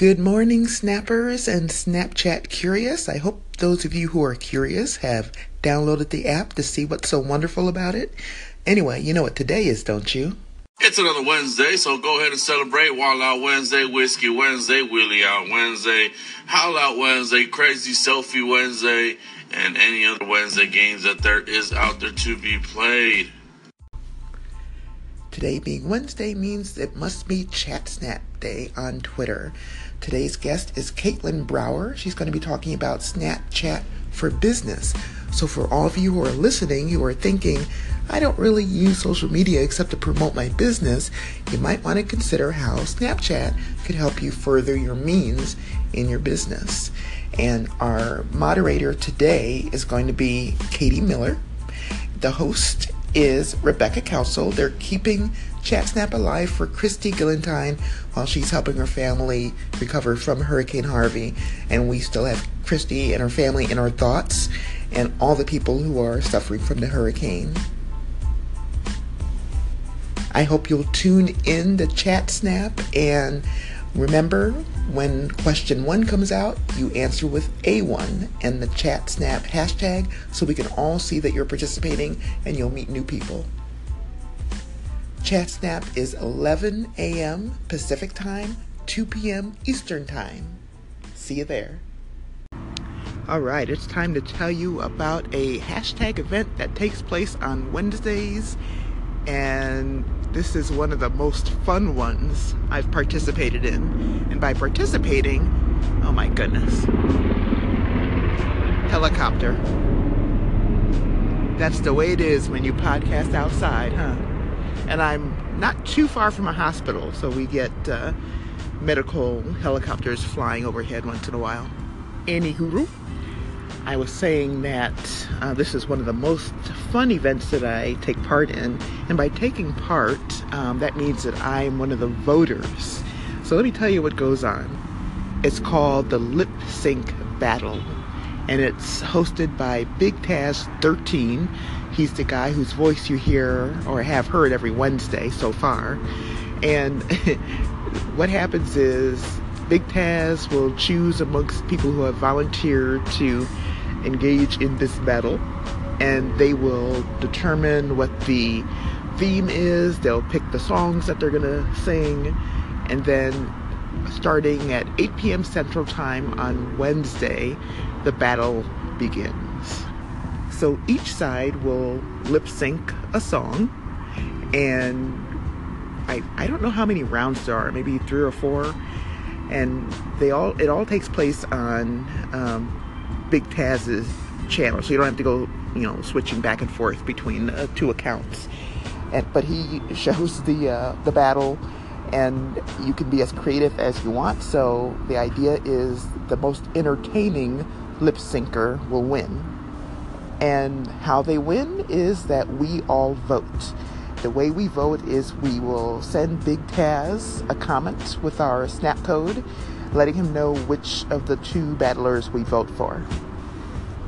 Good morning, snappers and Snapchat curious. I hope those of you who are curious have downloaded the app to see what's so wonderful about it. Anyway, you know what today is, don't you? It's another Wednesday, so go ahead and celebrate Wild Out Wednesday, Whiskey Wednesday, Willie Out Wednesday, Howl Out Wednesday, Crazy Selfie Wednesday, and any other Wednesday games that there is out there to be played. Today being Wednesday means it must be Chat Snap Day on Twitter. Today's guest is Caitlin Brower. She's going to be talking about Snapchat for business. So, for all of you who are listening, who are thinking, I don't really use social media except to promote my business, you might want to consider how Snapchat could help you further your means in your business. And our moderator today is going to be Katie Miller. The host is Rebecca Council. They're keeping Chat Snap alive for Christy Gillentine while she's helping her family recover from Hurricane Harvey. And we still have Christy and her family in our thoughts and all the people who are suffering from the hurricane. I hope you'll tune in to Chat Snap and remember when question one comes out, you answer with A1 and the Chat Snap hashtag so we can all see that you're participating and you'll meet new people. Chat Snap is 11 a.m. Pacific Time, 2 p.m. Eastern Time. See you there. All right, it's time to tell you about a hashtag event that takes place on Wednesdays, and this is one of the most fun ones I've participated in. And by participating, oh my goodness, helicopter. That's the way it is when you podcast outside, huh? and I'm not too far from a hospital, so we get uh, medical helicopters flying overhead once in a while. Anywho, I was saying that uh, this is one of the most fun events that I take part in, and by taking part, um, that means that I'm one of the voters. So let me tell you what goes on. It's called the Lip Sync Battle, and it's hosted by Big Taz 13 He's the guy whose voice you hear or have heard every Wednesday so far. And what happens is Big Taz will choose amongst people who have volunteered to engage in this battle, and they will determine what the theme is. They'll pick the songs that they're to sing, and then starting at 8 p.m. Central Time on Wednesday, the battle begins. So each side will lip sync a song, and I I don't know how many rounds there are, maybe three or four, and they all it all takes place on um, Big Taz's channel, so you don't have to go you know switching back and forth between uh, two accounts. And but he shows the uh, the battle and you can be as creative as you want. So the idea is the most entertaining lip syncer will win. And how they win is that we all vote. The way we vote is we will send Big Taz a comment with our snap code, letting him know which of the two battlers we vote for.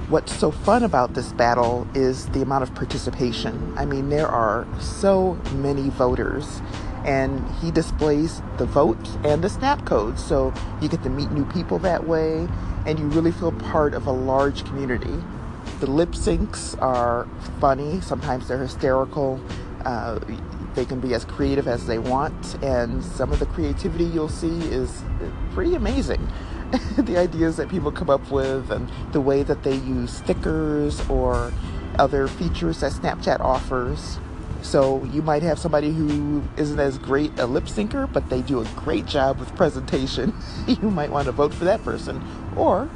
What's so fun about this battle is the amount of participation. I mean, there are so many voters, and he displays the vote and the snap code, so you get to meet new people that way, and you really feel part of a large community. The lip syncs are funny, sometimes they're hysterical. Uh, they can be as creative as they want, and some of the creativity you'll see is pretty amazing. the ideas that people come up with, and the way that they use stickers or other features that Snapchat offers. So you might have somebody who isn't as great a lip syncer, but they do a great job with presentation. you might want to vote for that person. Or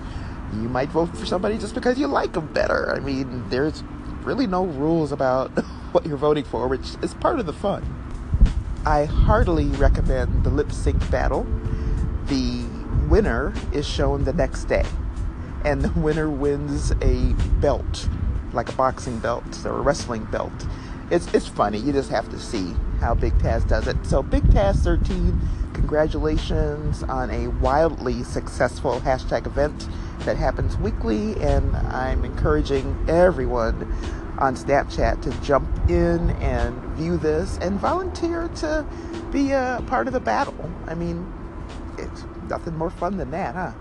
you might vote for somebody just because you like them better. I mean, there's really no rules about what you're voting for, which is part of the fun. I heartily recommend the lip sync battle. The winner is shown the next day, and the winner wins a belt, like a boxing belt or a wrestling belt. It's it's funny. You just have to see how Big Taz does it. So Big Taz 13, congratulations on a wildly successful hashtag event that happens weekly, and I'm encouraging everyone on Snapchat to jump in and view this and volunteer to be a part of the battle. I mean, It's nothing more fun than that, huh?